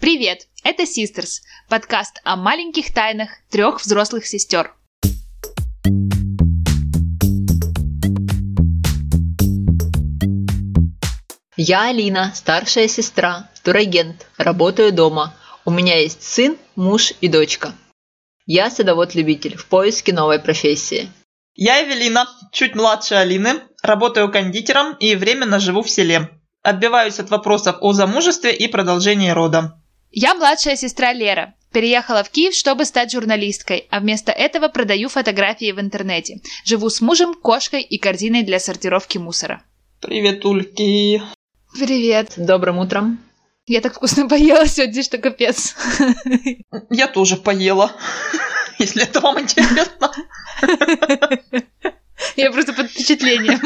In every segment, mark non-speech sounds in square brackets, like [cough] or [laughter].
Привет! Это Sisters, подкаст о маленьких тайнах трех взрослых сестер. Я Алина, старшая сестра, турагент, работаю дома. У меня есть сын, муж и дочка. Я садовод-любитель в поиске новой профессии. Я Эвелина, чуть младше Алины, работаю кондитером и временно живу в селе. Отбиваюсь от вопросов о замужестве и продолжении рода. Я младшая сестра Лера. Переехала в Киев, чтобы стать журналисткой, а вместо этого продаю фотографии в интернете. Живу с мужем, кошкой и корзиной для сортировки мусора. Привет, Ульки. Привет. Добрым утром. Я так вкусно поела сегодня, что капец. Я тоже поела, [laughs] если это вам интересно. Я просто под впечатлением.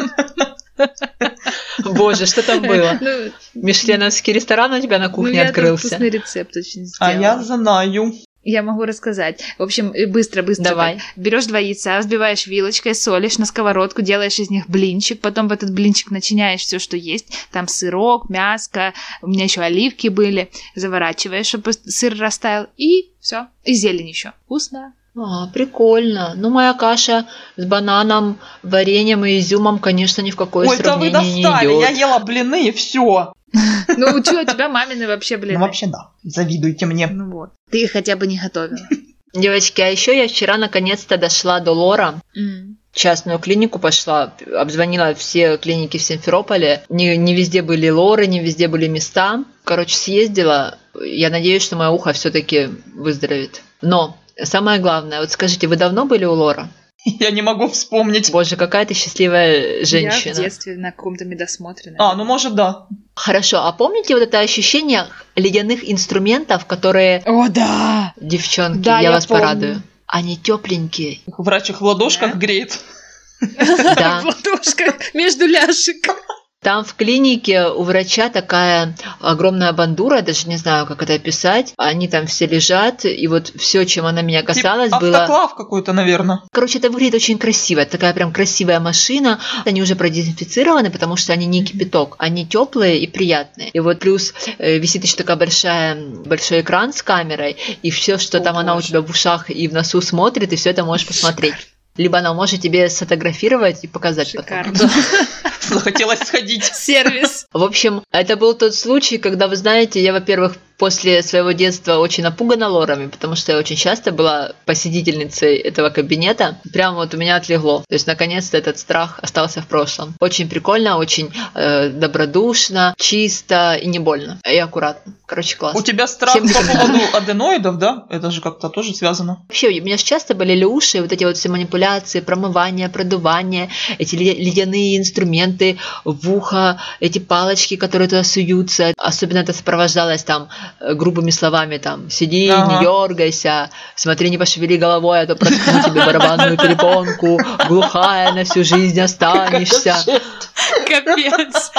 [laughs] Боже, что там было? Ну, Мишленовский ресторан у тебя на ну, кухне открылся. вкусный рецепт очень А сделала. я знаю. Я могу рассказать. В общем, э, быстро, быстро. Давай. Берешь два яйца, взбиваешь вилочкой, солишь на сковородку, делаешь из них блинчик, потом в этот блинчик начиняешь все, что есть. Там сырок, мяско, у меня еще оливки были. Заворачиваешь, чтобы сыр растаял. И все. И зелень еще. Вкусно. А, прикольно. Ну, моя каша с бананом, вареньем и изюмом, конечно, ни в какое Ой, да вы сравнение не достали. идет. Я ела блины и все. Ну, что, у тебя мамины вообще, блин. Ну, вообще да. Завидуйте мне. Ну вот. Ты их хотя бы не готовила. [laughs] Девочки, а еще я вчера наконец-то дошла до Лора. Частную клинику пошла, обзвонила все клиники в Симферополе. Не, не везде были лоры, не везде были места. Короче, съездила. Я надеюсь, что мое ухо все-таки выздоровеет. Но самое главное, вот скажите, вы давно были у Лора? [laughs] Я не могу вспомнить. Боже, какая ты счастливая Я женщина. в детстве на каком-то медосмотре. наверное. А, ну может да. Хорошо, а помните вот это ощущение ледяных инструментов, которые, О, да! девчонки, Да, я, я вас помню. порадую, они тепленькие. Врач их в ладошках Да? греет. Да. [laughs] В ладошках между ляшек. Там в клинике у врача такая огромная бандура, я даже не знаю, как это описать. Они там все лежат, и вот все, чем она меня касалась, Тип было... Автоклав какой-то, наверное. Короче, это выглядит очень красиво. Это такая прям красивая машина. Они уже продезинфицированы, потому что они не кипяток. Они теплые и приятные. И вот плюс э, висит еще такая большая, большой экран с камерой, и все, что О, там она у боже. тебя в ушах и в носу смотрит, и все это можешь посмотреть. Либо она может тебе сфотографировать и показать потом. [laughs] Захотелось сходить. Сервис. В общем, это был тот случай, когда, вы знаете, я, во-первых, после своего детства очень напугана лорами, потому что я очень часто была посетительницей этого кабинета. Прям вот у меня отлегло. То есть, наконец-то этот страх остался в прошлом. Очень прикольно, очень э, добродушно, чисто и не больно. И аккуратно. Короче, классно. У тебя страх Всем по поводу аденоидов, да? Это же как-то тоже связано. Вообще, у меня же часто болели уши, вот эти вот все манипуляции, промывание, продувание, эти ле- ледяные инструменты в ухо, эти палочки, которые туда суются. Особенно это сопровождалось там грубыми словами, там, сиди, Ага. не дергайся, смотри, не пошевели головой, а то проткну тебе барабанную перепонку, глухая на всю жизнь останешься. Капец.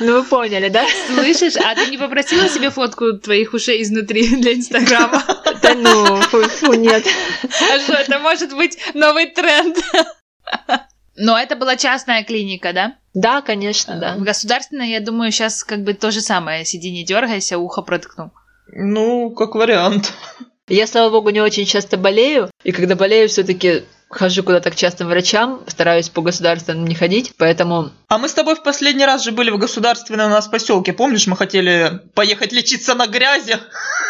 Ну, вы поняли, да? Слышишь, а ты не попросила себе фотку твоих ушей изнутри для Инстаграма? Да ну, фу, фу, нет. А что, это может быть новый тренд? Но это была частная клиника, да? Да, конечно, да. В государственной, я думаю, сейчас как бы то же самое. Сиди, не дергайся, ухо проткну. Ну, как вариант. Я, слава богу, не очень часто болею, и когда болею, все-таки хожу куда-то к частным врачам, стараюсь по государственным не ходить, поэтому А мы с тобой в последний раз же были в государственном у нас поселке. Помнишь, мы хотели поехать лечиться на грязи?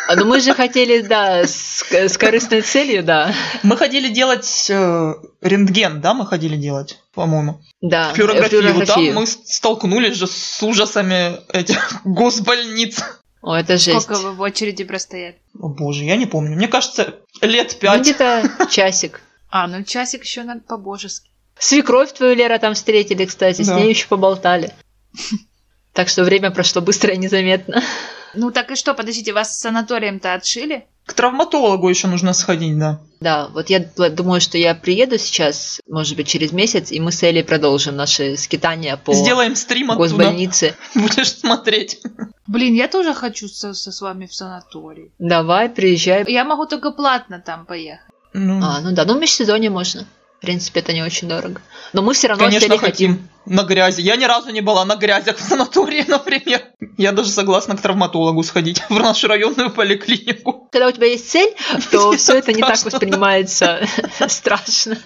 А, Ну мы же хотели, да, с, с корыстной целью, да. Мы ходили делать э, рентген, да, мы ходили делать, по-моему. Да, Флюорографию. Там флюорографию. мы столкнулись же с ужасами этих [laughs] госбольниц. О, это жесть. Сколько вы в очереди простояли? О боже, я не помню. Мне кажется, лет Ну, пять. где-то [laughs] часик. А, ну часик еще надо по-божески. Свекровь твою, Лера, там встретили, кстати, с Да. ней еще поболтали. [laughs] Так что время прошло быстро и незаметно. Ну так и что, подождите, вас с санаторием-то отшили? К травматологу еще нужно сходить, да. Да, вот я думаю, что я приеду сейчас, может быть, через месяц, и мы с Элей продолжим наши скитания по Сделаем стрим оттуда. госбольнице. [laughs] Будешь смотреть. Блин, я тоже хочу со, со с вами в санаторий. Давай, приезжай. Я могу только платно там поехать. Ну, А, ну да, ну в межсезонье можно. В принципе, это не очень дорого. Но мы все равно Конечно, хотим. На грязи. Я ни разу не была на грязях в санатории, [laughs] например. Я даже согласна к травматологу сходить в нашу районную поликлинику. Когда у тебя есть цель, то [laughs] все это не так воспринимается [laughs] страшно.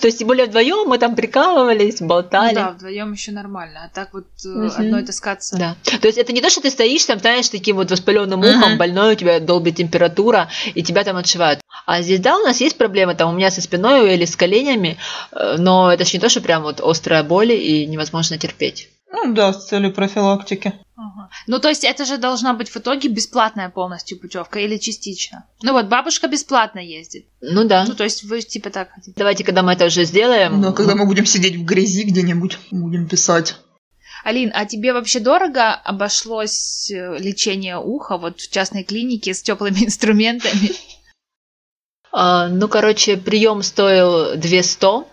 То есть, тем более вдвоем мы там прикалывались, болтали. Да, вдвоем еще нормально. А так вот э, одной таскаться. Да. То есть это не то, что ты стоишь там, знаешь, таким вот воспаленным ухом, больной, у тебя долбит температура, и тебя там отшивают. А здесь, да, у нас есть проблемы, там у меня со спиной или с коленями, э, но это же не то, что прям вот острая боль и невозможно терпеть. Ну да, с целью профилактики. Ага. Ну, то есть это же должна быть в итоге бесплатная полностью путевка или частично. Ну вот, бабушка бесплатно ездит. Ну да. Ну, то есть вы типа так хотите. Давайте, когда мы это уже сделаем. Да, когда мы будем сидеть в грязи где-нибудь, будем писать. Алин, а тебе вообще дорого обошлось э, лечение уха вот в частной клинике с теплыми [laughs] инструментами? А, ну, короче, прием стоил 200,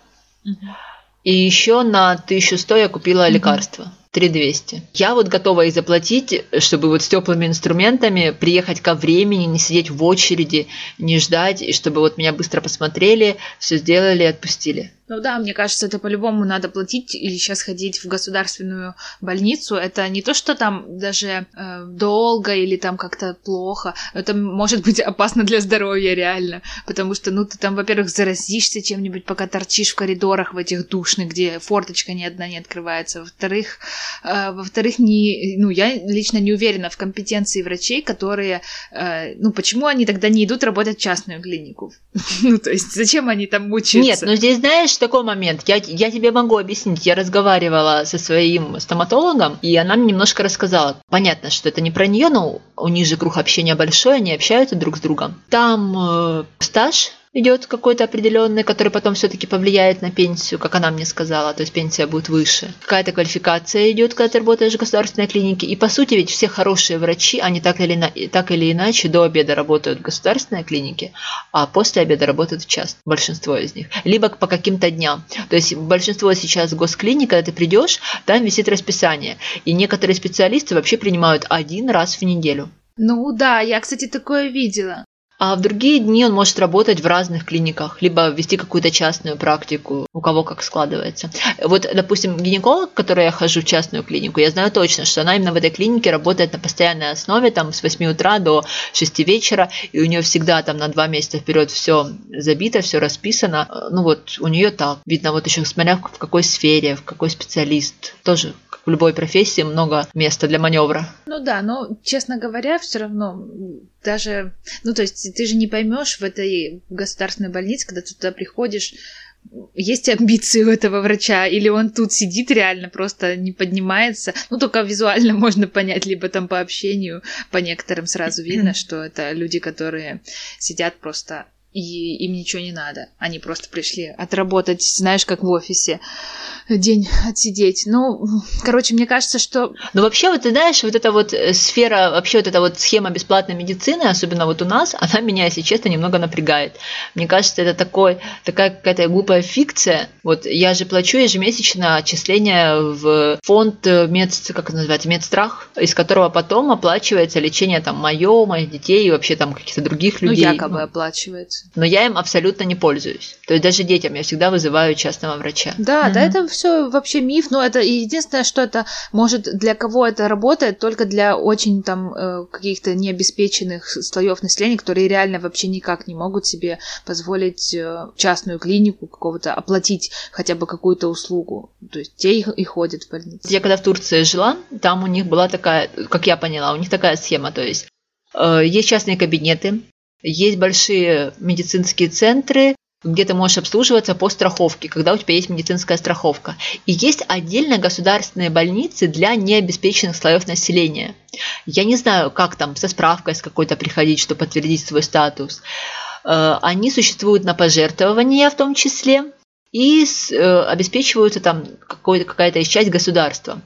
и еще на 1100 я купила лекарства. 3200. Я вот готова и заплатить, чтобы вот с теплыми инструментами приехать ко времени, не сидеть в очереди, не ждать, и чтобы вот меня быстро посмотрели, все сделали и отпустили. Ну да, мне кажется, это по-любому надо платить или сейчас ходить в государственную больницу. Это не то, что там даже э, долго или там как-то плохо. Это может быть опасно для здоровья реально. Потому что, ну, ты там, во-первых, заразишься чем-нибудь, пока торчишь в коридорах в этих душных, где форточка ни одна не открывается. Во-вторых, э, во-вторых, не, ну, я лично не уверена в компетенции врачей, которые, э, ну, почему они тогда не идут работать в частную клинику? [laughs] Ну, то есть, зачем они там мучаются? Нет, ну здесь знаешь такой момент. Я, я тебе могу объяснить. Я разговаривала со своим стоматологом, и она мне немножко рассказала. Понятно, что это не про нее, но у них же круг общения большой, они общаются друг с другом. Там э, стаж идет какой-то определенный, который потом все-таки повлияет на пенсию, как она мне сказала, то есть пенсия будет выше. Какая-то квалификация идет, когда ты работаешь в государственной клинике. И по сути ведь все хорошие врачи, они так или, на- так или иначе до обеда работают в государственной клинике, а после обеда работают в час, большинство из них. Либо по каким-то дням. То есть большинство сейчас госклиник, когда ты придешь, там висит расписание. И некоторые специалисты вообще принимают один раз в неделю. Ну да, я, кстати, такое видела. А в другие дни он может работать в разных клиниках, либо вести какую-то частную практику, у кого как складывается. Вот, допустим, гинеколог, к которой я хожу в частную клинику, я знаю точно, что она именно в этой клинике работает на постоянной основе, там с 8 утра до 6 вечера, и у нее всегда там на два месяца вперед все забито, все расписано. Ну вот, у нее так. Видно, вот еще смотря в какой сфере, в какой специалист. Тоже, в любой профессии, много места для маневра. Ну да, но, честно говоря, все равно даже, ну то есть ты же не поймешь в этой государственной больнице, когда ты туда приходишь, есть амбиции у этого врача, или он тут сидит реально, просто не поднимается. Ну, только визуально [laughs] можно понять, либо там по общению, по некоторым сразу видно, [clears throat] что это люди, которые сидят просто и им ничего не надо. Они просто пришли отработать, знаешь, как в офисе, день отсидеть. Ну, короче, мне кажется, что Но вообще, вот ты знаешь, вот эта вот э, сфера, вообще вот эта вот схема бесплатной медицины, особенно вот у нас, она меня, если честно, немного напрягает. Мне кажется, это такой, такая какая-то глупая фикция. Вот я же плачу ежемесячно отчисления в фонд э, мед, как это называется, медстрах, из которого потом оплачивается лечение там мое, моих детей и вообще там каких-то других ну, людей. якобы Ну, оплачивается. Но я им абсолютно не пользуюсь. То есть даже детям я всегда вызываю частного врача. Да, да, Мгм. это все вообще миф, но это единственное, что это может для кого это работает, только для очень там э, каких-то необеспеченных слоев населения, которые реально вообще никак не могут себе позволить э, частную клинику какого-то оплатить хотя бы какую-то услугу. То есть те и, и ходят в больницу. Я когда в Турции жила, там у них была такая, как я поняла, у них такая схема, то есть э, есть частные кабинеты, есть большие медицинские центры, где ты можешь обслуживаться по страховке, когда у тебя есть медицинская страховка. И есть отдельно государственные больницы для необеспеченных слоев населения. Я не знаю, как там со справкой с какой-то приходить, чтобы подтвердить свой статус. Э, Они существуют на пожертвования в том числе и э, обеспечиваются там какая-то часть государства.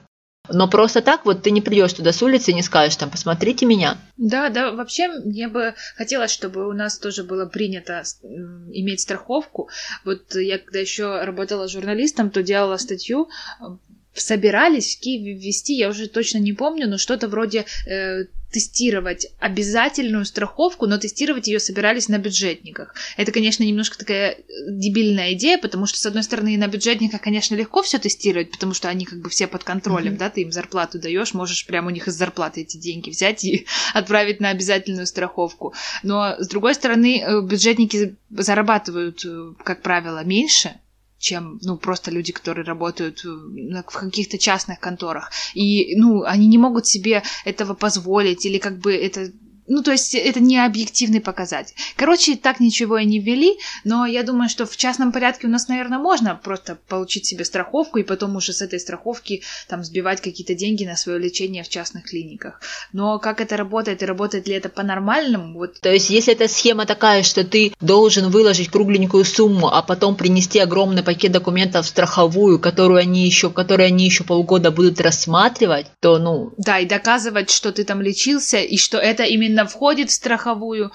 Но просто так вот ты не придешь туда с улицы и не скажешь там, посмотрите меня. Да, да, вообще мне бы хотелось, чтобы у нас тоже было принято м, иметь страховку. Вот я когда еще работала журналистом, то делала статью э, собирались в Киеве ввести, я уже точно не помню, но что-то вроде э, тестировать обязательную страховку, но тестировать ее собирались на бюджетниках. Это, конечно, немножко такая э, дебильная идея, потому что, с одной стороны, на бюджетниках, конечно, легко все тестировать, потому что они как бы все под контролем, mm-hmm. да, ты им зарплату даешь, можешь прямо у них из зарплаты эти деньги взять и [laughs] отправить на обязательную страховку. Но, с другой стороны, э, бюджетники зарабатывают, э, как правило, меньше, чем, ну, просто люди, которые работают в каких-то частных конторах. И, ну, они не могут себе этого позволить, или как бы это ну, то есть это не объективный показатель. Короче, так ничего и не ввели, но я думаю, что в частном порядке у нас, наверное, можно просто получить себе страховку и потом уже с этой страховки там сбивать какие-то деньги на свое лечение в частных клиниках. Но как это работает и работает ли это по-нормальному? Вот. То есть, если эта схема такая, что ты должен выложить кругленькую сумму, а потом принести огромный пакет документов в страховую, которую они еще, которые они еще полгода будут рассматривать, то, ну... Да, и доказывать, что ты там лечился, и что это именно именно входит в страховую.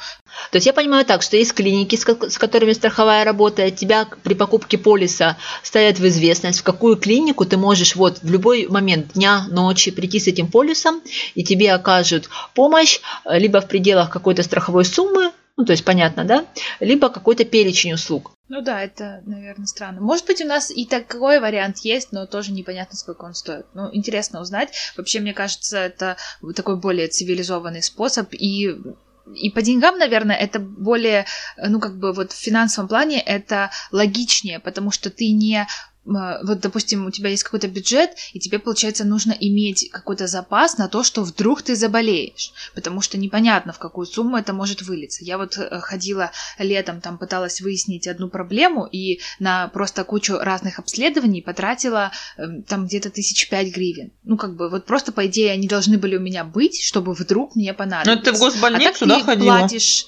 То есть я понимаю так, что есть клиники, с которыми страховая работает, тебя при покупке полиса ставят в известность, в какую клинику ты можешь вот в любой момент дня, ночи прийти с этим полисом, и тебе окажут помощь либо в пределах какой-то страховой суммы, ну, то есть понятно, да? Либо какой-то перечень услуг. Ну да, это, наверное, странно. Может быть, у нас и такой вариант есть, но тоже непонятно, сколько он стоит. Ну, интересно узнать. Вообще, мне кажется, это такой более цивилизованный способ, и и по деньгам, наверное, это более, ну, как бы вот в финансовом плане это логичнее, потому что ты не вот, допустим, у тебя есть какой-то бюджет, и тебе, получается, нужно иметь какой-то запас на то, что вдруг ты заболеешь, потому что непонятно, в какую сумму это может вылиться. Я вот э, ходила летом, там пыталась выяснить одну проблему, и на просто кучу разных обследований потратила эм, там где-то тысяч пять гривен. Ну, как бы, вот просто, по идее, они должны были у меня быть, чтобы вдруг мне понадобилось. Ну, ты в госбольницу, а да, ходила? платишь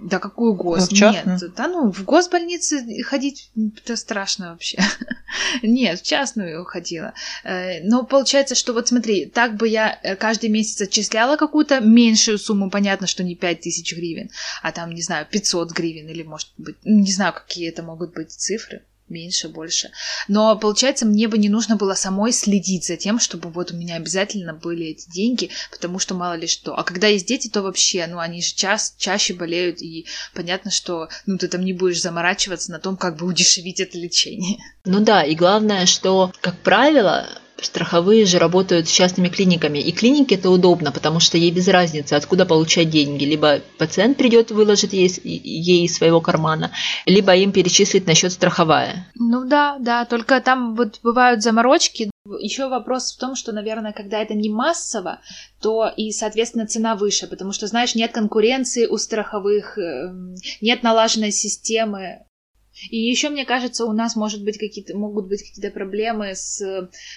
да какую гос? В Нет, да ну, в госбольнице ходить это страшно вообще. [laughs] Нет, в частную ходила. Э, но получается, что вот смотри, так бы я э, каждый месяц отчисляла какую-то меньшую сумму, понятно, что не 5000 гривен, а там, не знаю, 500 гривен или, может быть, не знаю, какие это могут быть цифры меньше, больше. Но, получается, мне бы не нужно было самой следить за тем, чтобы вот у меня обязательно были эти деньги, потому что мало ли что. А когда есть дети, то вообще, ну, они же час, чаще болеют, и понятно, что, ну, ты там не будешь заморачиваться на том, как бы удешевить это лечение. Ну да, и главное, что, как правило, страховые же работают с частными клиниками. И клинике это удобно, потому что ей без разницы, откуда получать деньги. Либо пациент придет, выложит ей, ей из своего кармана, либо им перечислит на счет страховая. Ну да, да, только там вот бывают заморочки. Еще вопрос в том, что, наверное, когда это не массово, то и, соответственно, цена выше, потому что, знаешь, нет конкуренции у страховых, эм, нет налаженной системы и еще, мне кажется, у нас может быть какие-то, могут быть какие-то проблемы с,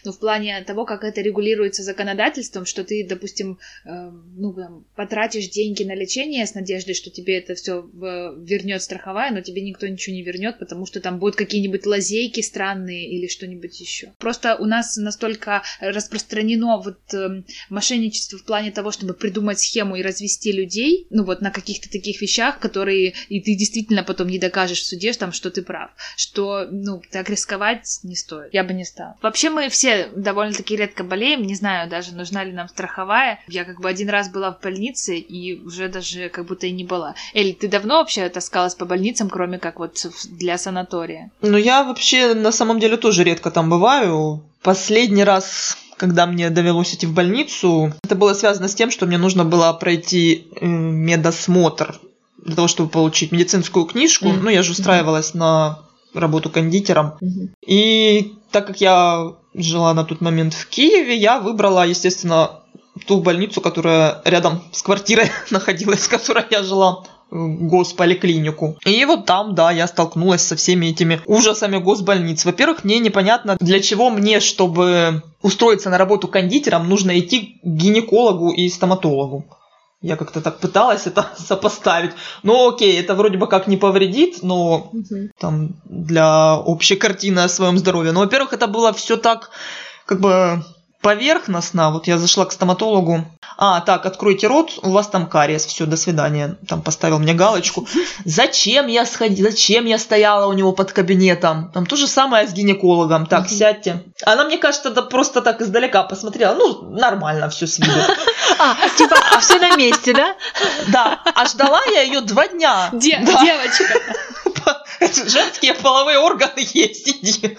ну, в плане того, как это регулируется законодательством, что ты, допустим, э, ну, там, потратишь деньги на лечение с надеждой, что тебе это все вернет страховая, но тебе никто ничего не вернет, потому что там будут какие-нибудь лазейки странные или что-нибудь еще. Просто у нас настолько распространено вот э, мошенничество в плане того, чтобы придумать схему и развести людей, ну, вот на каких-то таких вещах, которые и ты действительно потом не докажешь в суде, там, что ты прав, что, ну, так рисковать не стоит. Я бы не стала. Вообще мы все довольно-таки редко болеем, не знаю даже, нужна ли нам страховая. Я как бы один раз была в больнице и уже даже как будто и не была. Эль, ты давно вообще таскалась по больницам, кроме как вот для санатория? Ну, я вообще на самом деле тоже редко там бываю. Последний раз когда мне довелось идти в больницу, это было связано с тем, что мне нужно было пройти э, медосмотр для того, чтобы получить медицинскую книжку. Mm-hmm. Ну, я же устраивалась mm-hmm. на работу кондитером. Mm-hmm. И так как я жила на тот момент в Киеве, я выбрала, естественно, ту больницу, которая рядом с квартирой [laughs] находилась, в которой я жила госполиклинику. И вот там, да, я столкнулась со всеми этими ужасами госбольниц. Во-первых, мне непонятно, для чего мне, чтобы устроиться на работу кондитером, нужно идти к гинекологу и стоматологу. Я как-то так пыталась это [laughs] сопоставить. Ну, окей, это вроде бы как не повредит, но угу. там для общей картины о своем здоровье. Но, во-первых, это было все так, как бы поверхностно. Вот я зашла к стоматологу. А, так, откройте рот, у вас там кариес, все, до свидания. Там поставил мне галочку. Зачем я сходила, зачем я стояла у него под кабинетом? Там то же самое с гинекологом. Так, сядьте. Она, мне кажется, да просто так издалека посмотрела. Ну, нормально все с виду. [laughs] А, типа, а все на месте, да? Да, а ждала я ее два дня. Де- Девочка. [laughs] Женские половые органы есть, иди.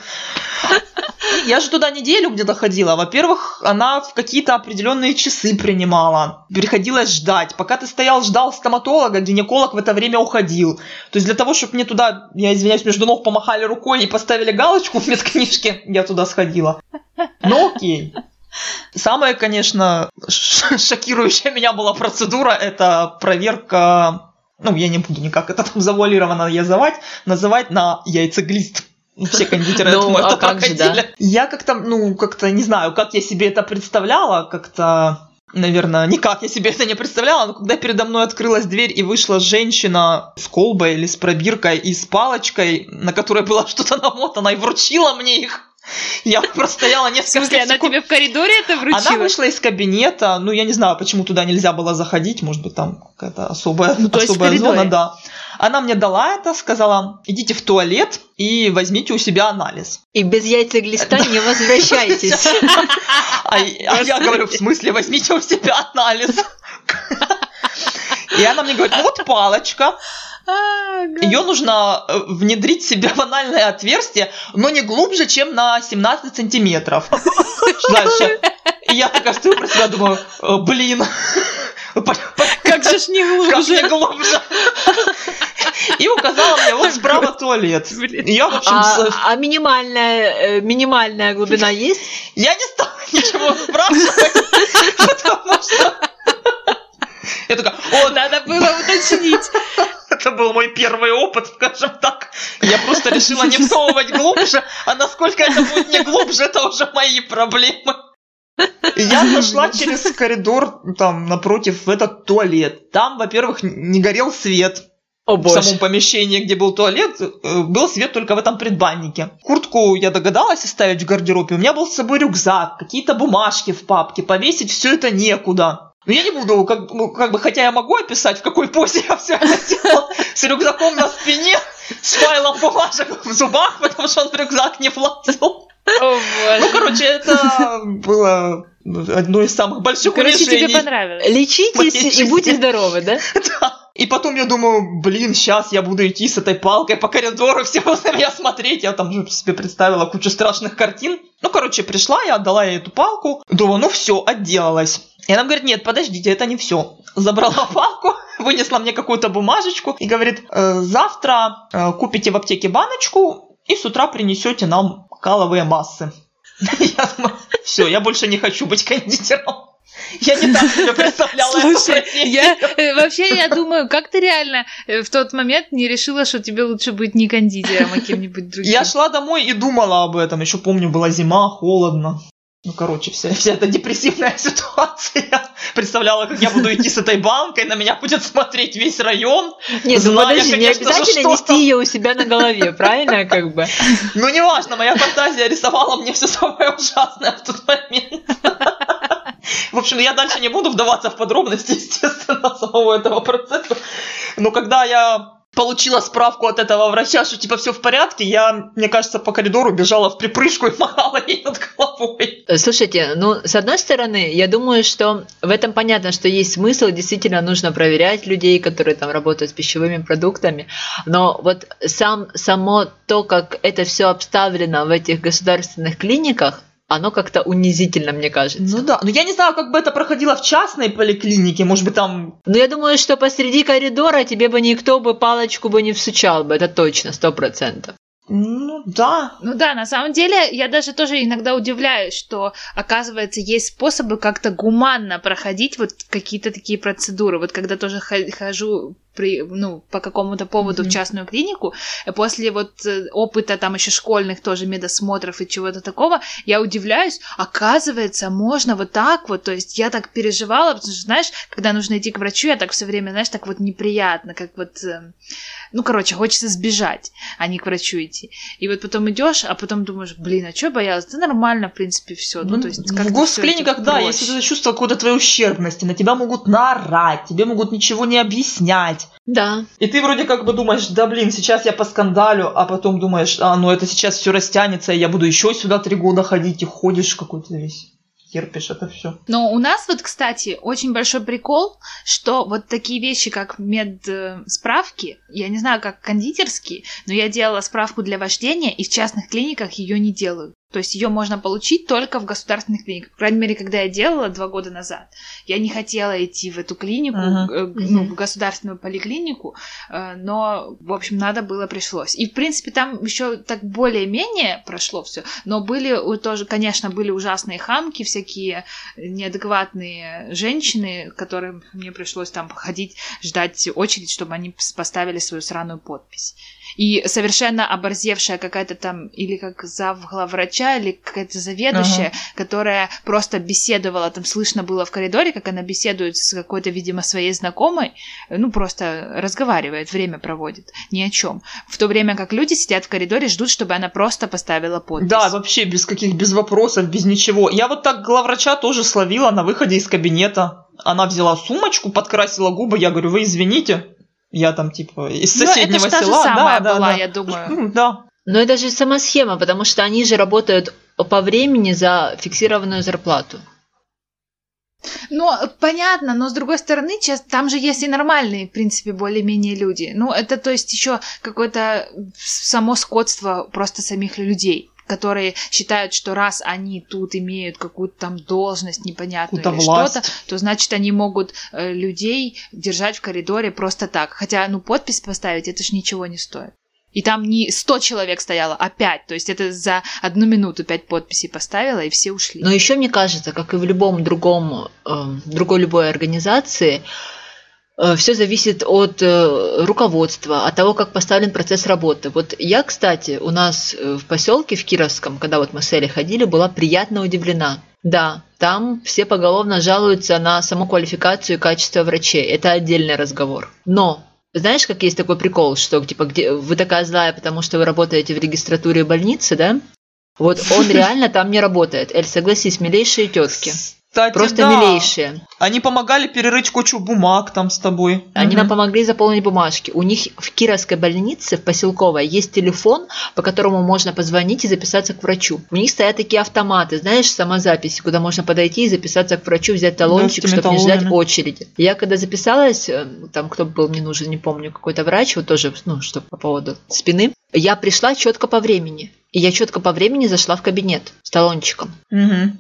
Я же туда неделю где-то ходила. Во-первых, она в какие-то определенные часы принимала. Приходилось ждать. Пока ты стоял, ждал стоматолога, гинеколог в это время уходил. То есть для того, чтобы мне туда, я извиняюсь, между ног помахали рукой и поставили галочку в медкнижке, я туда сходила. Ну окей. Самая, конечно, шокирующая меня была процедура, это проверка ну, я не буду никак это там [laughs] завуалированно называть, называть на яйцеглист. Все кондитеры, я [laughs] Ну, думаю, а это как же, проходили. да? Я как-то, ну, как-то не знаю, как я себе это представляла, как-то, наверное, никак я себе это не представляла, но когда передо мной открылась дверь и вышла женщина с колбой или с пробиркой и с палочкой, на которой было [laughs] что-то намотано, и вручила мне их, я [laughs] простояла В несколько смысле, она секунд. тебе в коридоре это вручила? Она вышла из кабинета, ну я не знаю, почему туда нельзя было заходить, может быть там какая-то особая, Ну, в особая зона, да. Она мне дала это, сказала, идите в туалет и возьмите у себя анализ. И без яйцеглиста не возвращайтесь. [laughs] А, а я говорю, в смысле, возьмите у себя анализ. [laughs] И она мне говорит, ну вот палочка, А, ее нужно э, внедрить себе в анальное отверстие, но не глубже, чем на 17 сантиметров. [laughs] Дальше. И я такая стою про себя, думаю, «Э, блин, Как же ж не Как мне глубже. глубже. И указала мне вот справа туалет. Я, в общем, А, с- а минимальная, э, минимальная глубина есть? я не стала ничего спрашивать, [laughs] потому что... Я такая, о, Надо было уточнить. [laughs] это был мой первый опыт, скажем так. Я просто решила не всовывать глубже, а насколько это будет не глубже, это уже мои проблемы. Я зашла через коридор, там, напротив, в этот туалет. Там, во-первых, не горел свет. О в боже. самом помещении, где был туалет, э, был свет только в этом предбаннике. Куртку я догадалась оставить в гардеробе. У меня был с собой рюкзак, какие-то бумажки в папке. Повесить все это некуда. Но я не буду, как, ну, как бы, хотя я могу описать, в какой позе я все это делала. С рюкзаком на спине, с файлом бумажек в зубах, потому что он в рюкзак не влазил. О, Ну, короче, это было одно из самых больших Короче, тебе понравилось. Лечитесь и будьте здоровы, да? [laughs] Да. И потом я думаю, блин, сейчас я буду идти с этой палкой по коридору, все будут на меня смотреть. Я там же себе представила кучу страшных картин. Ну, короче, пришла, я отдала ей эту палку. Думаю, ну все, отделалась. И она говорит, нет, подождите, это не все. Забрала [laughs] палку, вынесла мне какую-то бумажечку и говорит, «Э, завтра э, купите в аптеке баночку и с утра принесете нам каловые массы. [laughs] Я думаю, все, я больше не хочу быть кондитером. Я не так себе [laughs] представляла эту Слушай, профессию. я э, вообще я думаю, как ты реально э, в тот момент не решила, что тебе лучше быть не кондитером, а кем-нибудь [laughs] другим? Я шла домой и думала об этом. Еще помню, была зима, холодно. Ну, короче, вся, вся эта депрессивная [laughs] ситуация. Представляла, как я буду идти с этой банкой, на меня будет смотреть весь район. Нет, ну подожди, не обязательно нести ее у себя на голове, правильно, как бы? Ну, неважно, моя фантазия рисовала мне все самое ужасное в тот момент. В общем, я дальше не буду вдаваться в подробности, [laughs] естественно, самого этого процесса. Но когда я получила справку от этого врача, что типа все в порядке, я, мне кажется, по коридору бежала в припрыжку и [laughs] махала ей над головой. Слушайте, ну, с одной стороны, я думаю, что в этом понятно, что есть смысл, действительно нужно проверять людей, которые там работают с пищевыми продуктами, но вот сам, само то, как это все обставлено в этих государственных клиниках, оно как-то унизительно, мне кажется. Ну да, но я не знаю, как бы это проходило в частной поликлинике, может быть, там... Но я думаю, что посреди коридора тебе бы никто бы палочку бы не всучал бы, это точно, сто процентов. Ну да. Ну да, на самом деле я даже тоже иногда удивляюсь, что оказывается есть способы как-то гуманно проходить вот какие-то такие процедуры. Вот когда тоже хожу при, ну, по какому-то поводу в Мгм. частную клинику, э, после вот э, опыта там еще школьных тоже медосмотров и чего-то такого, я удивляюсь, оказывается, можно вот так вот, то есть я так переживала, потому что, знаешь, когда нужно идти к врачу, я так все время, знаешь, так вот неприятно, как вот, э, ну, короче, хочется сбежать, а не к врачу идти. И вот потом идешь, а потом думаешь, блин, а что боялась? Да нормально, в принципе, все. Ну, Ну, то есть, в как-то госклиниках, это да, проще. если ты чувство какой-то твоей ущербности, на тебя могут наорать, тебе могут ничего не объяснять. Да. И ты вроде как бы думаешь, да блин, сейчас я поскандалю, а потом думаешь, а, ну это сейчас все растянется, и я буду еще сюда три года ходить, и ходишь какой-то весь, терпишь это все. Но у нас вот, кстати, очень большой прикол, что вот такие вещи, как медсправки, я не знаю, как кондитерские, но я делала справку для вождения, и в частных клиниках ее не делают. То есть ее можно получить только в государственных клиниках. По крайней мере, когда я делала два года назад, я не хотела идти в эту клинику, э, ну, в государственную поликлинику, э, но, в общем, надо было, пришлось. И, в принципе, там еще так более-менее прошло все, но были тоже, конечно, были ужасные хамки, всякие неадекватные женщины, которым мне пришлось там ходить, ждать очередь, чтобы они поставили свою сраную подпись. И совершенно оборзевшая какая-то там, или как завглавврача, или какая-то заведующая, которая просто беседовала, там слышно было в коридоре, как она беседует с какой-то, видимо, своей знакомой, ну, просто разговаривает, время проводит, ни о чем. В то время как люди сидят в коридоре, ждут, чтобы она просто поставила подпись. Да, вообще без каких, без вопросов, без ничего. Я вот так главврача тоже словила на выходе из кабинета. Она взяла сумочку, подкрасила губы, я говорю, вы извините, я там типа из Ну, соседнего это ж та же села. самая да, была, да, я думаю. Да. Но это же сама схема, потому что они же работают по времени за фиксированную зарплату. Ну, понятно, но с другой стороны, там же есть и нормальные, в принципе, более-менее люди. Ну, это то есть еще какое-то само скотство просто самих людей которые считают, что раз они тут имеют какую-то там должность непонятную или власть. что-то, то значит они могут э, людей держать в коридоре просто так. Хотя, ну, подпись поставить, это ж ничего не стоит. И там не 100 человек стояло, а 5. То есть это за одну минуту 5 подписей поставила, и все ушли. Но еще мне кажется, как и в любом другом, эм, другой любой организации, все зависит от э, руководства, от того, как поставлен процесс работы. Вот я, кстати, у нас э, в поселке в Кировском, когда вот мы с Элей ходили, была приятно удивлена. Да, там все поголовно жалуются на саму квалификацию и качество врачей. Это отдельный разговор. Но знаешь, как есть такой прикол, что типа где вы такая злая, потому что вы работаете в регистратуре больницы, да? Вот он [laughs] реально там не работает. Эль, согласись, милейшие тетки. Кстати, Просто да. милейшие. Они помогали перерыть кучу бумаг там с тобой. Они Мгм. нам помогли заполнить бумажки. У них в Кировской больнице, в поселковой, есть телефон, по которому можно позвонить и записаться к врачу. У них стоят такие автоматы, знаешь, самозаписи, куда можно подойти и записаться к врачу, взять талончик, этими чтобы не ждать очереди. Я когда записалась, э, там кто был мне нужен, не помню, какой-то врач, вот тоже, ну, что по поводу спины, я пришла четко по времени. И я четко по времени зашла в кабинет с талончиком. Мгм.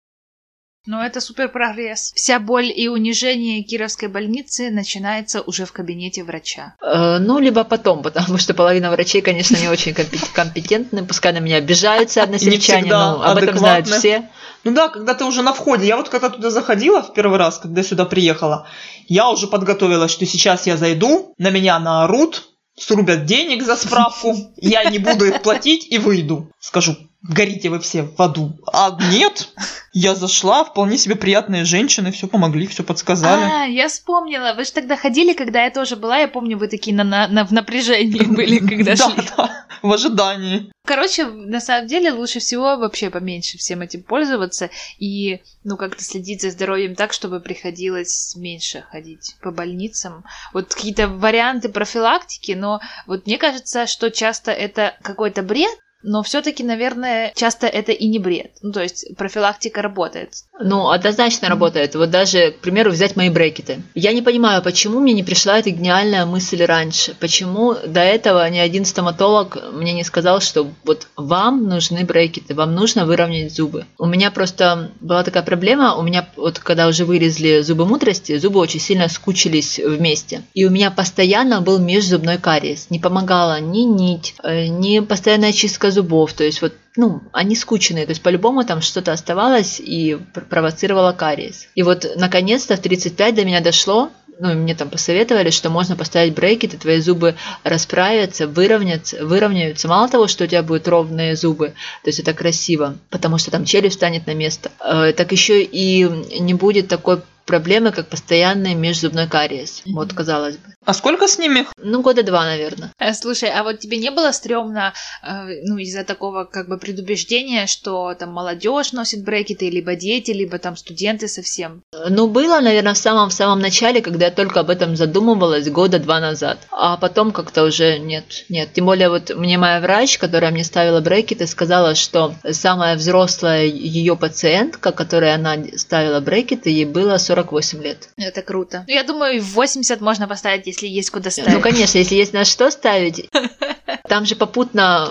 Но это супер прогресс. Вся боль и унижение Кировской больницы начинается уже в кабинете врача. Э, Ну, либо потом, потому что половина врачей, конечно, не очень компе- компетентны, пускай на меня обижаются односельчане, но об этом знают все. Ну да, когда ты уже на входе. Я вот когда туда заходила в первый раз, когда сюда приехала, я уже подготовилась, что сейчас я зайду, на меня наорут, срубят денег за справку, я не буду их платить и выйду. Скажу, горите вы все в аду. А нет, я зашла, вполне себе приятные женщины, все помогли, все подсказали. А, я вспомнила. Вы же тогда ходили, когда я тоже была. Я помню, вы такие на, на, на- в напряжении [laughs] были, когда Да, шли. да, в ожидании. Короче, на самом деле лучше всего вообще поменьше всем этим пользоваться и, ну, как-то следить за здоровьем так, чтобы приходилось меньше ходить по больницам. Вот какие-то варианты профилактики, но вот мне кажется, что часто это какой-то бред, но все-таки, наверное, часто это и не бред. Ну, то есть профилактика работает. Ну, однозначно работает. Вот даже, к примеру, взять мои брекеты. Я не понимаю, почему мне не пришла эта гениальная мысль раньше. Почему до этого ни один стоматолог мне не сказал, что вот вам нужны брекеты, вам нужно выровнять зубы. У меня просто была такая проблема, у меня вот когда уже вырезали зубы мудрости, зубы очень сильно скучились вместе. И у меня постоянно был межзубной кариес. Не помогала ни нить, э, ни постоянная чистка зубов. То есть вот ну, они скучные, то есть по-любому там что-то оставалось и пр- провоцировало кариес. И вот наконец-то в 35 до меня дошло, ну, и мне там посоветовали, что можно поставить брекеты, твои зубы расправятся, выровнятся, выровняются. Мало того, что у тебя будут ровные зубы, то есть это красиво, потому что там челюсть станет на место, э, так еще и не будет такой проблемы, как постоянный межзубной кариес. Вот, казалось бы. А сколько с ними? Ну, года два, наверное. Э, Слушай, а вот тебе не было стрёмно, э, ну, из-за такого как бы предубеждения, что там молодежь носит брекеты, либо дети, либо там студенты совсем? Ну, было, наверное, в самом в самом начале, когда я только об этом задумывалась года два назад. А потом как-то уже нет, нет. Тем более вот мне моя врач, которая мне ставила брекеты, сказала, что самая взрослая ее пациентка, которой она ставила брекеты, ей было 48 лет. Это круто. Ну, я думаю, в 80 можно поставить, если есть куда ставить. Ну, конечно, если есть на что ставить. [laughs] Там же попутно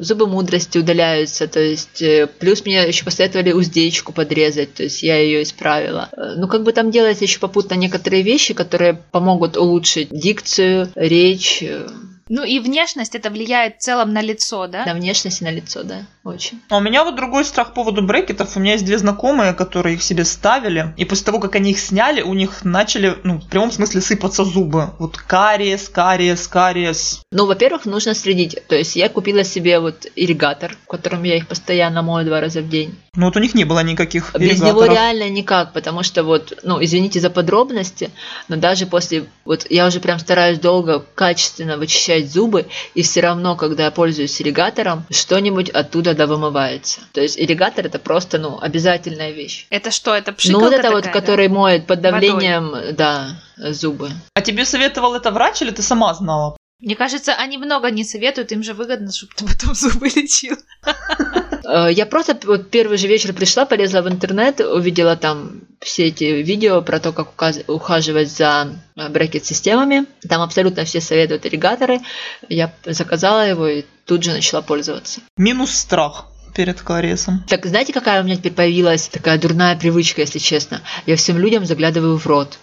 зубы мудрости удаляются, то есть э, плюс мне еще посоветовали уздечку подрезать, то есть я ее исправила. Э, Ну, как бы там делается еще попутно некоторые вещи, которые помогут улучшить дикцию, речь, э, Ну и внешность это влияет в целом на лицо, да? на внешность и на лицо, да, очень. А у меня вот другой страх по поводу брекетов. У меня есть две знакомые, которые их себе ставили. И после того, как они их сняли, у них начали, ну, в прямом смысле сыпаться зубы. Вот кариес, кариес, кариес. Ну, во-первых, нужно следить. То есть я купила себе вот ирригатор, в котором я их постоянно мою два раза в день. Но вот у них не было никаких Без него реально никак, потому что вот, ну, извините за подробности, но даже после, вот я уже прям стараюсь долго, качественно вычищать зубы, и все равно, когда я пользуюсь ирригатором, что-нибудь оттуда довымывается. То есть ирригатор это просто, ну, обязательная вещь. Это что, это ну, пшикалка вот это вот, такая, да? который моет под давлением, да, зубы. А тебе советовал это врач или ты сама знала? Мне кажется, они много не советуют, им же выгодно, чтобы ты [laughs] потом зубы лечил. [laughs] Э, Я просто вот первый же вечер пришла, полезла в интернет, увидела там все эти видео про то, как ухаживать за э, брекет-системами. Там абсолютно все советуют ирригаторы. Я заказала его и тут же начала пользоваться. Минус страх перед кариесом. Так, знаете, какая у меня теперь появилась такая дурная привычка, если честно? Я всем людям заглядываю в рот.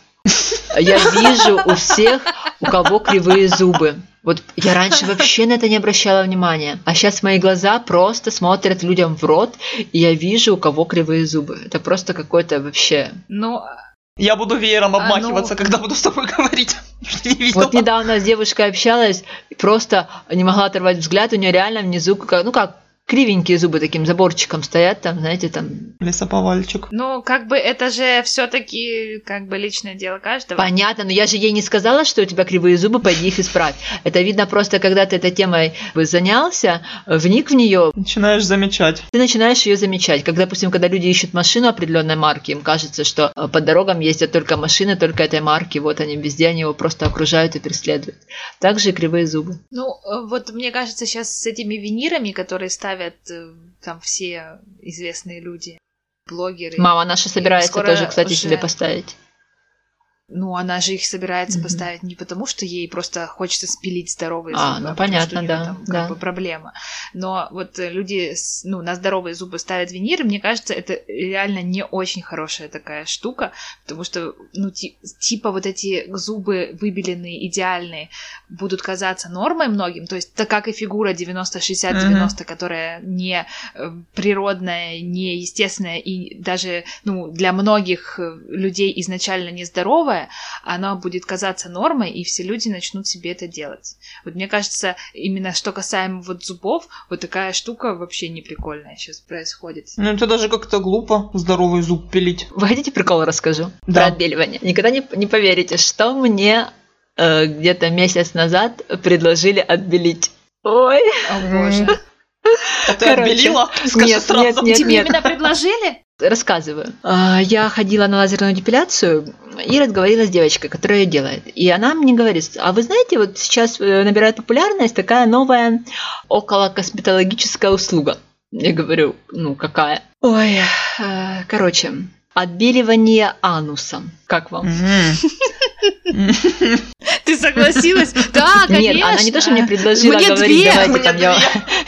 Я вижу у всех, у кого кривые зубы. Вот я раньше вообще на это не обращала внимания. А сейчас мои глаза просто смотрят людям в рот, и я вижу, у кого кривые зубы. Это просто какой-то вообще... Ну, Я буду веером А, ну- обмахиваться, когда буду с тобой [laughs] говорить. Не. Вот недавно с девушкой общалась, просто не могла оторвать взгляд, у нее реально внизу, как- ну как, кривенькие зубы таким заборчиком стоят там, знаете, там Лесоповальчик. ну, как бы это же все-таки как бы личное дело каждого. Понятно, но я же ей не сказала, что у тебя кривые зубы, пойди их исправь. Это видно просто, когда ты этой темой занялся, вник в нее, Начинаешь замечать. ты начинаешь ее замечать. Как, допустим, когда люди ищут машину определенной марки, им кажется, что э, по дорогам ездят только машины только этой марки, вот они везде, они его просто окружают и преследуют. Также и кривые зубы. Ну, э, вот мне кажется, сейчас с этими винирами, которые ставят э, там все известные люди, блогеры. Мама наша собирается тоже, кстати, уже- себе поставить. Ну, она же их собирается Мгм. поставить не потому, что ей просто хочется спилить здоровые А, зубы, ну, потому понятно, что у неё да, там как да. бы проблема. Но вот э, люди ну, на здоровые зубы ставят виниры, мне кажется, это реально не очень хорошая такая штука, потому что, ну, ти- типа вот эти зубы выбеленные, идеальные, будут казаться нормой многим, то есть так как и фигура 90-60-90, которая не э, природная, не естественная и даже, ну, для многих э, людей изначально нездоровая, она будет казаться нормой, и все люди начнут себе это делать. Вот мне кажется, именно что касаемо вот зубов, вот такая штука вообще не прикольная сейчас происходит. Ну, это даже как-то глупо здоровый зуб пилить. Вы хотите прикол расскажу? Да. Про отбеливание. Никогда не, не поверите, что мне э, где-то месяц назад предложили отбелить. Ой, О боже. А ты Короче, отбелила? Скажи нет, сразу. нет, нет. Тебе именно предложили? Рассказываю. А, Я ходила на лазерную депиляцию и разговаривала с девочкой, которая ее делает. И она мне говорит, а вы знаете, вот сейчас э, набирает популярность такая новая около косметологическая услуга. Я говорю, ну какая? Ой, э, короче, отбеливание ануса. Как вам? Ты согласилась? Да, конечно. Нет, она не то, что мне предложила Мне говорить, две. давайте Мне там я,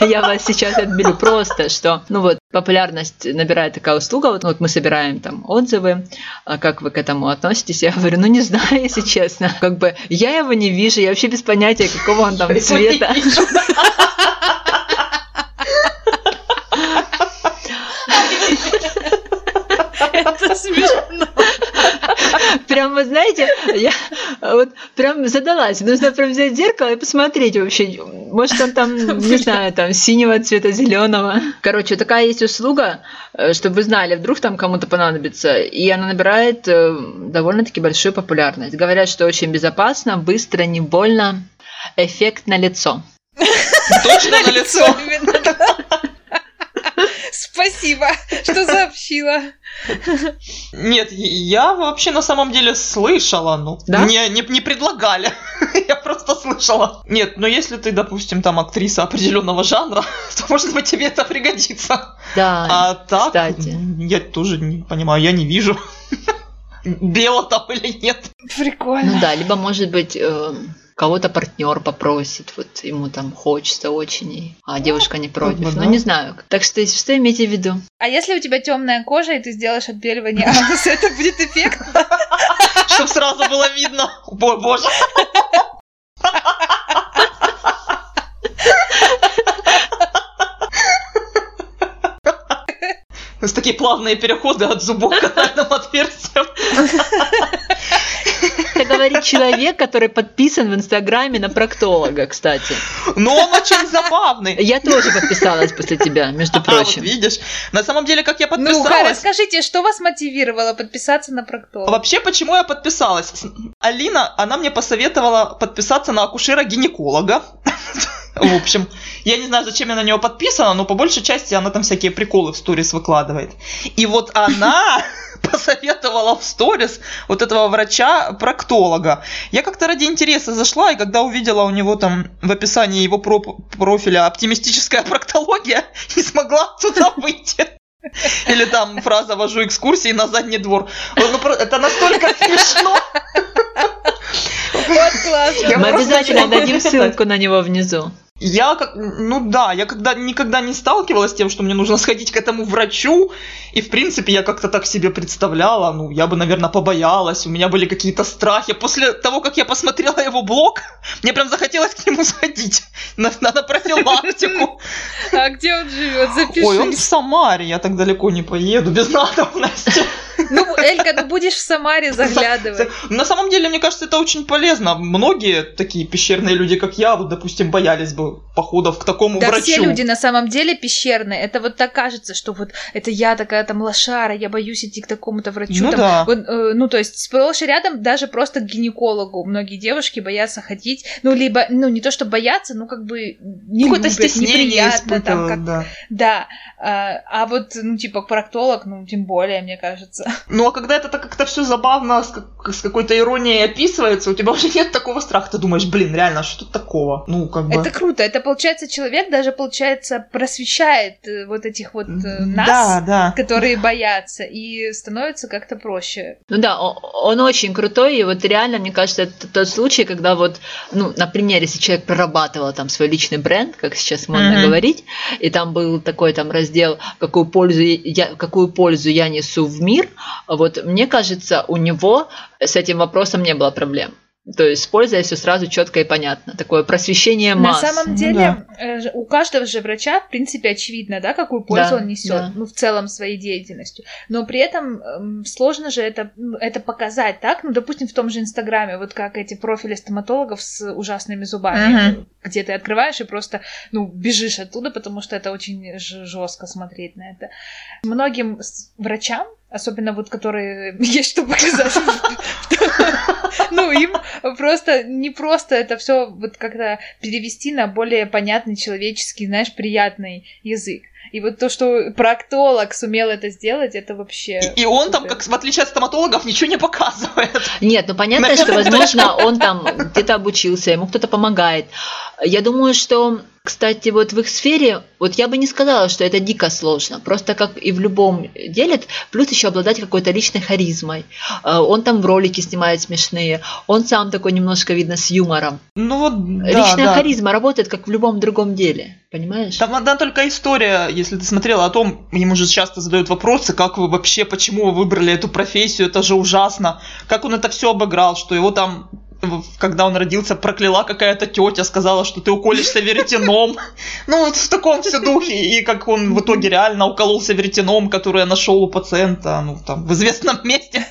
[laughs] я вас сейчас отбелю. Просто, что, ну вот, популярность набирает такая услуга, вот, ну вот мы собираем там отзывы, а как вы к этому относитесь? Я говорю, ну не знаю, [laughs] если честно. Как бы я его не вижу, я вообще без понятия, какого он там цвета. [laughs] Это смешно. Прям, вы знаете, я вот прям задалась. Нужно прям взять зеркало и посмотреть вообще. Может, он там, [laughs] не знаю, там синего цвета, зеленого. Короче, такая есть услуга, э, чтобы вы знали, вдруг там кому-то понадобится. И она набирает э, довольно-таки большую популярность. Говорят, что очень безопасно, быстро, не больно. Эффект на лицо. Точно на лицо. Спасибо, что сообщила. Нет, я вообще на самом деле слышала, ну, Да? мне не, не предлагали, [laughs] я просто слышала. Нет, но если ты, допустим, там актриса определенного жанра, [laughs] то, может быть, тебе это пригодится. Да, А так, кстати. я тоже не понимаю, я не вижу, [laughs] бело там или нет. Прикольно. ну да, либо, может быть, э, кого-то партнер попросит, вот ему там хочется очень, и- а девушка не против. Ну, не знаю. Так что, что имейте в виду? А если у тебя темная кожа, и ты сделаешь отбеливание ануса, это будет эффект? Чтоб сразу было видно. Боже. То есть такие плавные переходы от зубов к анальным отверстиям. Говорит человек, который подписан в Инстаграме на проктолога, кстати. Но он очень забавный. Я тоже подписалась после тебя, между А, вот прочим. видишь. На самом деле, как я Ну, подписалась... расскажите, что вас мотивировало подписаться на проктолога? Вообще, почему я подписалась? Алина, она мне посоветовала подписаться на акушера-гинеколога. [laughs] В общем, я не знаю, зачем я на него подписана, но по большей части она там всякие приколы в сторис выкладывает. И вот она [laughs] посоветовала в сторис вот этого врача-проктолога. Я как-то ради интереса зашла, и когда увидела у него там в описании его про- профиля оптимистическая проктология, [laughs] не смогла туда выйти. [laughs] Или там фраза «вожу экскурсии на задний двор». Ну, это настолько смешно. Вот классно. Мы обязательно дадим ссылку на него внизу. Я как, ну да, я когда никогда не сталкивалась с тем, что мне нужно сходить к этому врачу, и в принципе я как-то так себе представляла, ну я бы, наверное, побоялась, у меня были какие-то страхи. После того, как я посмотрела его блог, [laughs] мне прям захотелось к нему сходить на, на, на профилактику. [laughs] А где он живет? Ой, он в. Самаре, я так далеко не поеду, без надобности. Ну, Элька, ну будешь в Самаре [laughs] заглядывать. На самом деле, мне кажется, это очень полезно. Многие такие пещерные люди, как я, вот, допустим, боялись бы походов к такому Да врачу. все люди на самом деле пещерные. Это вот так кажется, что вот это я такая там лошара, я боюсь идти к такому-то врачу. Ну там, да. вот, э, ну, то есть сплошь и рядом даже просто к гинекологу. Многие девушки боятся ходить. Ну, либо, ну, не то, что боятся, ну, как бы не Какое-то любят, стеснение неприятно. Там, как... да. Да. А, а вот, ну, типа, проктолог, ну, тем более, мне кажется. Ну а когда это так как-то все забавно, с, как- с какой-то иронией описывается, у тебя уже нет такого страха. Ты думаешь, блин, реально, что тут такого? Ну, как бы... Это круто. Это, получается, человек даже, получается, просвещает э, вот этих вот э, нас, Да, да. которые боятся, и становится как-то проще. Ну да, он очень крутой, и вот реально, мне кажется, это тот случай, когда вот, ну, например, если человек прорабатывал там свой личный бренд, как сейчас модно Мгм. говорить, и там был такой там раздел, какую пользу я, какую пользу я несу в мир, вот мне кажется, у него с этим вопросом не было проблем. То есть с пользой все сразу четко и понятно. Такое просвещение На масс. самом Ну деле, э, ж- у каждого же врача, в принципе, очевидно, да, какую пользу Да, он несет, да. ну, в целом своей деятельностью. Но при этом эм, сложно же это, это показать, так? Ну, допустим, в том же Инстаграме, вот как эти профили стоматологов с ужасными зубами, Мгм. где ты открываешь и просто, ну, бежишь оттуда, потому что это очень жестко смотреть на это. Многим врачам, особенно вот которые [laughs] есть что показать, [laughs] ну, им просто не просто это все вот как-то перевести на более понятный человеческий, знаешь, приятный язык. И вот то, что проктолог сумел это сделать, это вообще... И, и он там, как в отличие от стоматологов, ничего не показывает. [laughs] Нет, ну понятно, что, возможно, он там где-то обучился, ему кто-то помогает. Я думаю, что, кстати, вот в их сфере, вот я бы не сказала, что это дико сложно. Просто как и в любом деле, плюс еще обладать какой-то личной харизмой. Э, Он там в ролики снимает смешные, он сам такой немножко, видно, с юмором. Ну вот, да, Личная да. харизма работает, как в любом другом деле, понимаешь? Там одна только история, если ты смотрела о том, ему же часто задают вопросы, как вы вообще, почему вы выбрали эту профессию, это же ужасно. Как он это все обыграл, что его там когда он родился, прокляла какая-то тетя, сказала, что ты уколешься веретеном. [laughs] Ну, вот в таком все духе. И как он в итоге реально укололся веретеном, который я нашел у пациента, ну, там, в известном [laughs] месте.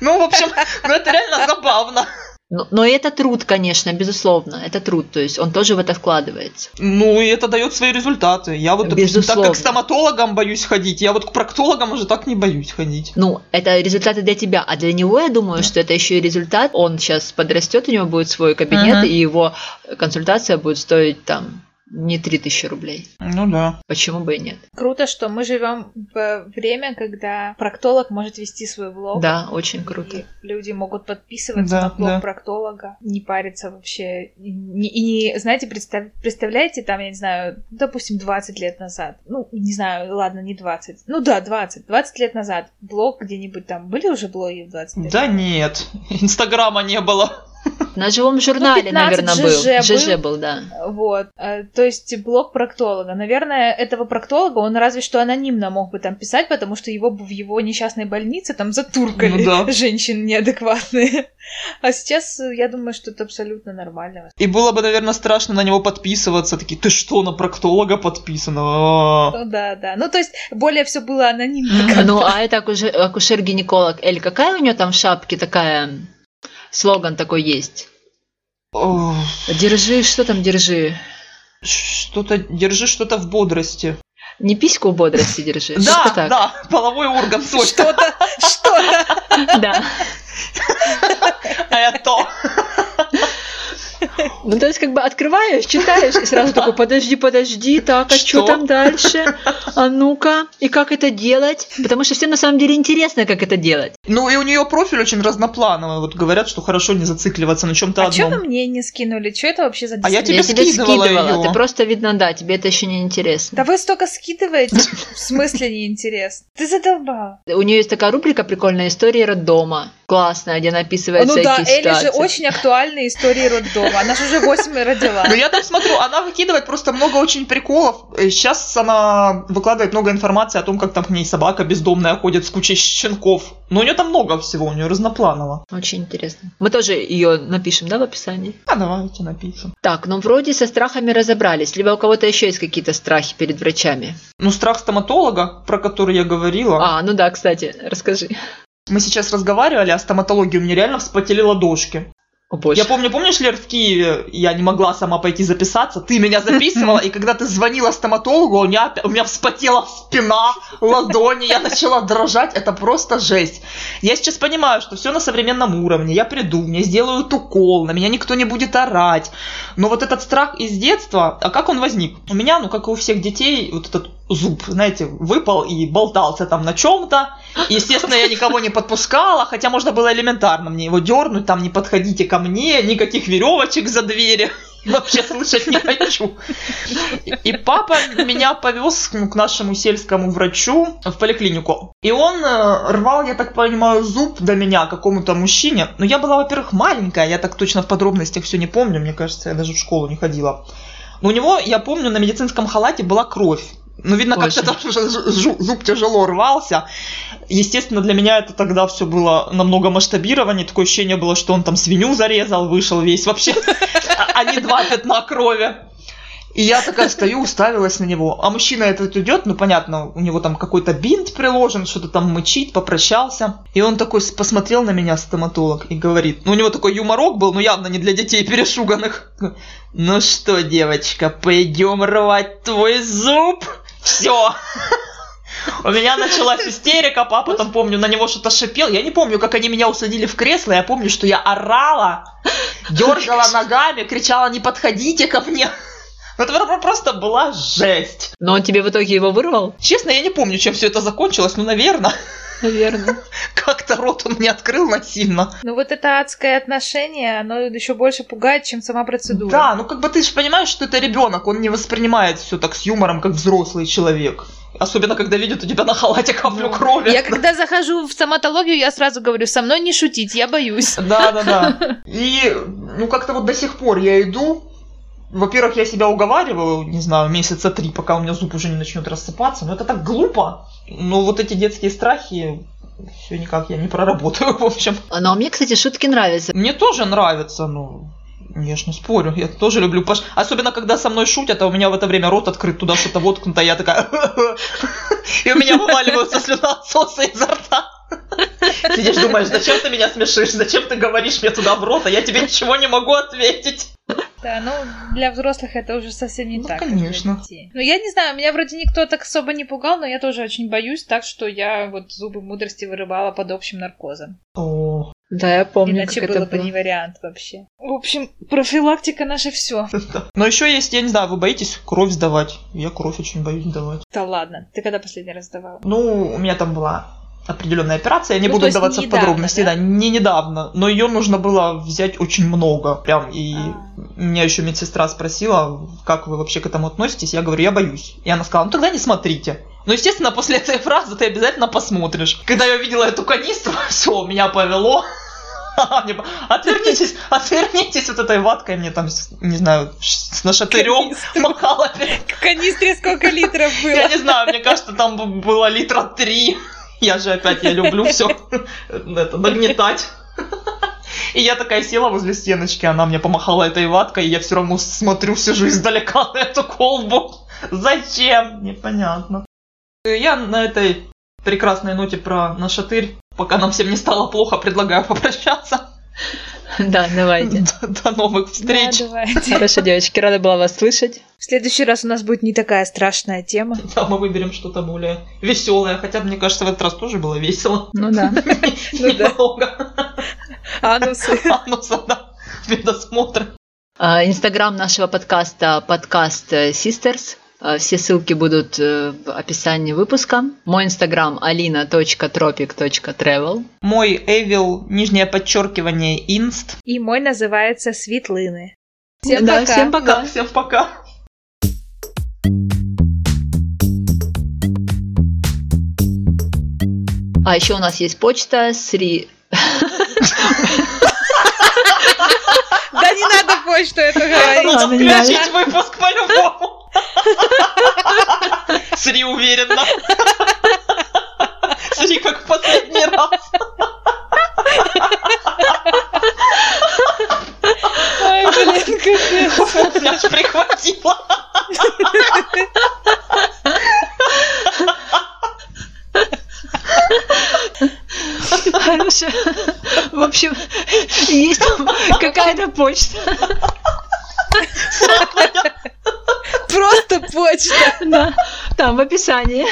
Ну, в общем, ну, это реально забавно. Но, но это труд, конечно, безусловно, это труд, то есть он тоже в это вкладывается. Ну, и это дает свои результаты. Я вот, допустим, так Безусловно. как к стоматологам боюсь ходить, я вот к проктологам уже так не боюсь ходить. Ну, это результаты для тебя, а для него, я думаю, что это еще и результат. Он сейчас подрастет, у него будет свой кабинет, Мгм. и его консультация будет стоить там не 3000 рублей. Ну да. Почему бы и нет? Круто, что мы живем в время, когда проктолог может вести свой влог. Да, очень круто. И люди могут подписываться Да, на блог да. проктолога, не париться вообще. И не, и не- знаете, представ- представляете, там, я не знаю, допустим, 20 лет назад, ну, не знаю, ладно, не 20, ну да, 20, 20 лет назад, блог где-нибудь там, были уже блоги в 20 лет? Да нет, [laughs] инстаграма не было. [laughs] На живом журнале, 15 наверное, был. ЖЖ был. ЖЖ был, да. Вот, э, то есть блог проктолога. Наверное, этого проктолога он разве что анонимно мог бы там писать, потому что его бы в его несчастной больнице там затуркали Ну да. [laughs] женщин неадекватные. А сейчас э, я думаю, что это абсолютно нормально. И было бы, наверное, страшно на него подписываться. Такие, ты что, на проктолога подписано? Ну да, да. Ну то есть более все было анонимно. [laughs] Ну, а это акушер- акушер-гинеколог Эль, какая у нее там в шапке такая... Слоган такой есть. Ох, Держи, что там держи? Что-то, держи что-то в бодрости. Не письку в бодрости держи. [laughs] Да, да, половой орган, [laughs] точно. Что-то, что-то. [laughs] Да. А это Ну, то есть, как бы открываешь, читаешь, и сразу такой, подожди, подожди, так, а что там дальше? А ну-ка, и как это делать? Потому что всем на самом деле интересно, как это делать. Ну и у нее профиль очень разноплановый. Вот говорят, что хорошо не зацикливаться на чем-то А что вы одном. мне не скинули? Что это вообще за А я дисциплина? тебе скидывала её. Ты просто, видно, да, тебе это еще не интересно. Да вы столько скидываете, в смысле неинтересно. Ты задолбал. У нее есть такая рубрика «Прикольная история роддома». Классная, где она описывает Ну да, всякие Элли же ситуации. очень актуальные истории роддома. Она же уже 8 родила. Ну я там смотрю, она выкидывает просто много очень приколов. Сейчас она выкладывает много информации о том, как там к ней собака бездомная ходит с кучей щенков. Но у нее там много всего, у нее разнопланово. Очень интересно. Мы тоже ее напишем, да, в описании? А давайте напишем. Так, ну вроде со страхами разобрались. Либо у кого-то еще есть какие-то страхи перед врачами. Ну, страх стоматолога, про который я говорила. А, ну да, кстати, расскажи. Мы сейчас разговаривали о стоматологии, у меня реально вспотели ладошки. О, боже. Я помню, помнишь, Лер, в Киеве я не могла сама пойти записаться, ты меня записывала, и когда ты звонила стоматологу, у меня, у меня вспотела спина, ладони, я начала дрожать, это просто жесть. Я сейчас понимаю, что все на современном уровне, я приду, мне сделают укол, на меня никто не будет орать, но вот этот страх из детства, а как он возник? У меня, ну, как и у всех детей, вот этот зуб, знаете, выпал и болтался там на чем-то. Естественно, я никого не подпускала, хотя можно было элементарно мне его дернуть, там не подходите ко мне, никаких веревочек за двери. Вообще слышать не хочу. И папа меня повез к нашему сельскому врачу в поликлинику. И он э, рвал, я так понимаю, зуб до меня какому-то мужчине. Но я была, во-первых, маленькая, я так точно в подробностях все не помню, мне кажется, я даже в школу не ходила. Но у него, я помню, на медицинском халате была кровь. Ну, видно, как-то там зуб тяжело рвался. Естественно, для меня это тогда все было намного масштабирование. Такое ощущение было, что он там свинью зарезал, вышел весь вообще, [laughs] а а не два пятна крови. И я такая стою, уставилась на него. А мужчина этот идет, ну понятно, у него там какой-то бинт приложен, что-то там мычит, попрощался. И он такой посмотрел на меня, стоматолог, и говорит, ну у него такой юморок был, но явно не для детей перешуганных. Ну что, девочка, пойдем рвать твой зуб? Все. У меня началась истерика, папа там, помню, на него что-то шипел. Я не помню, как они меня усадили в кресло, я помню, что я орала, дергала ногами, кричала, не подходите ко мне. Ну, Это про- просто была жесть. Но он тебе в итоге его вырвал? Честно, я не помню, чем все это закончилось, ну, наверное, Наверное. [laughs] как-то рот он не открыл насильно. Ну вот это адское отношение, оно еще больше пугает, чем сама процедура. Да, ну как бы ты же понимаешь, что это ребенок, он не воспринимает все так с юмором, как взрослый человек. Особенно, когда видит у тебя на халате каплю крови. Я когда захожу в стоматологию, я сразу говорю, со мной не шутить, я боюсь. Да, да, да. [laughs] И, ну, как-то вот до сих пор я иду. Во-первых, я себя уговариваю, не знаю, месяца три, пока у меня зуб уже не начнет рассыпаться. Но это так глупо. Но вот эти детские страхи, все никак я не проработаю, [laughs] в общем. А, Но мне, кстати, шутки нравятся. Мне тоже нравится, ну, я ж не спорю, я тоже люблю пош... Особенно, когда со мной шутят, а у меня в это время рот открыт, туда что-то воткнуто, я такая... [laughs] И у меня вываливаются слюноотсосы изо рта. Сидишь, думаешь, зачем ты меня смешишь, зачем ты говоришь мне туда в рот, а я тебе ничего не могу ответить. Да, ну для взрослых это уже совсем не Ну, так. конечно. Ну, я не знаю, меня вроде никто так особо не пугал, но я тоже очень боюсь, так что я вот зубы мудрости вырывала под общим наркозом. О, Да, я помню, Иначе как было это бы было. не вариант вообще. В общем, профилактика наше все. [laughs] Но еще есть, я не знаю, вы боитесь кровь сдавать? Я кровь очень боюсь сдавать. Да ладно, ты когда последний раз сдавала? Ну, у меня там была определенная операция, я не Ну, буду вдаваться в подробности, да? да? не недавно, но ее нужно было взять очень много, прям, и А. меня еще медсестра спросила, как вы вообще к этому относитесь, я говорю, я боюсь, и она сказала, ну тогда не смотрите. Ну, естественно, после этой фразы ты обязательно посмотришь. Когда я увидела эту канистру, [laughs] все, меня повело. [laughs] Отвернитесь, отвернитесь вот этой ваткой, мне там, не знаю, с нашатырем махала В канистре сколько литров я было? не знаю, мне кажется, там было литра три. Я же опять, я люблю все это нагнетать. И я такая села возле стеночки, она мне помахала этой ваткой, и я все равно смотрю, сижу издалека на эту колбу. Зачем? Непонятно. Я на этой прекрасной ноте про нашатырь, пока нам всем не стало плохо, предлагаю попрощаться. [laughs] Да, давайте. До, до новых встреч. Да, давайте. Хорошо, девочки, рада была вас слышать. В следующий раз у нас будет не такая страшная тема. Да, мы выберем что-то более веселое. Хотя, мне кажется, в этот раз тоже было весело. Ну да. [laughs] Ну да. Немного. Анусы. Ануса, да. Медосмотр. А, Инстаграм нашего подкаста подкаст э, Sisters. А, Все ссылки будут э, в описании выпуска. Мой инстаграм alina.tropic.travel. Мой Эвил, нижнее подчеркивание, инст. И мой называется Светлыны. Всем Да, пока. всем пока. Да, всем пока. А еще у нас есть почта сри... Да не надо почту это говорить. Включить выпуск по-любому. [laughs] Сри уверенно. [laughs] Сри как в последний раз. Ой, блин, капец. Меня аж прихватило. Хорошо. В общем, есть какая-то почта. Просто почта. Да, там в описании.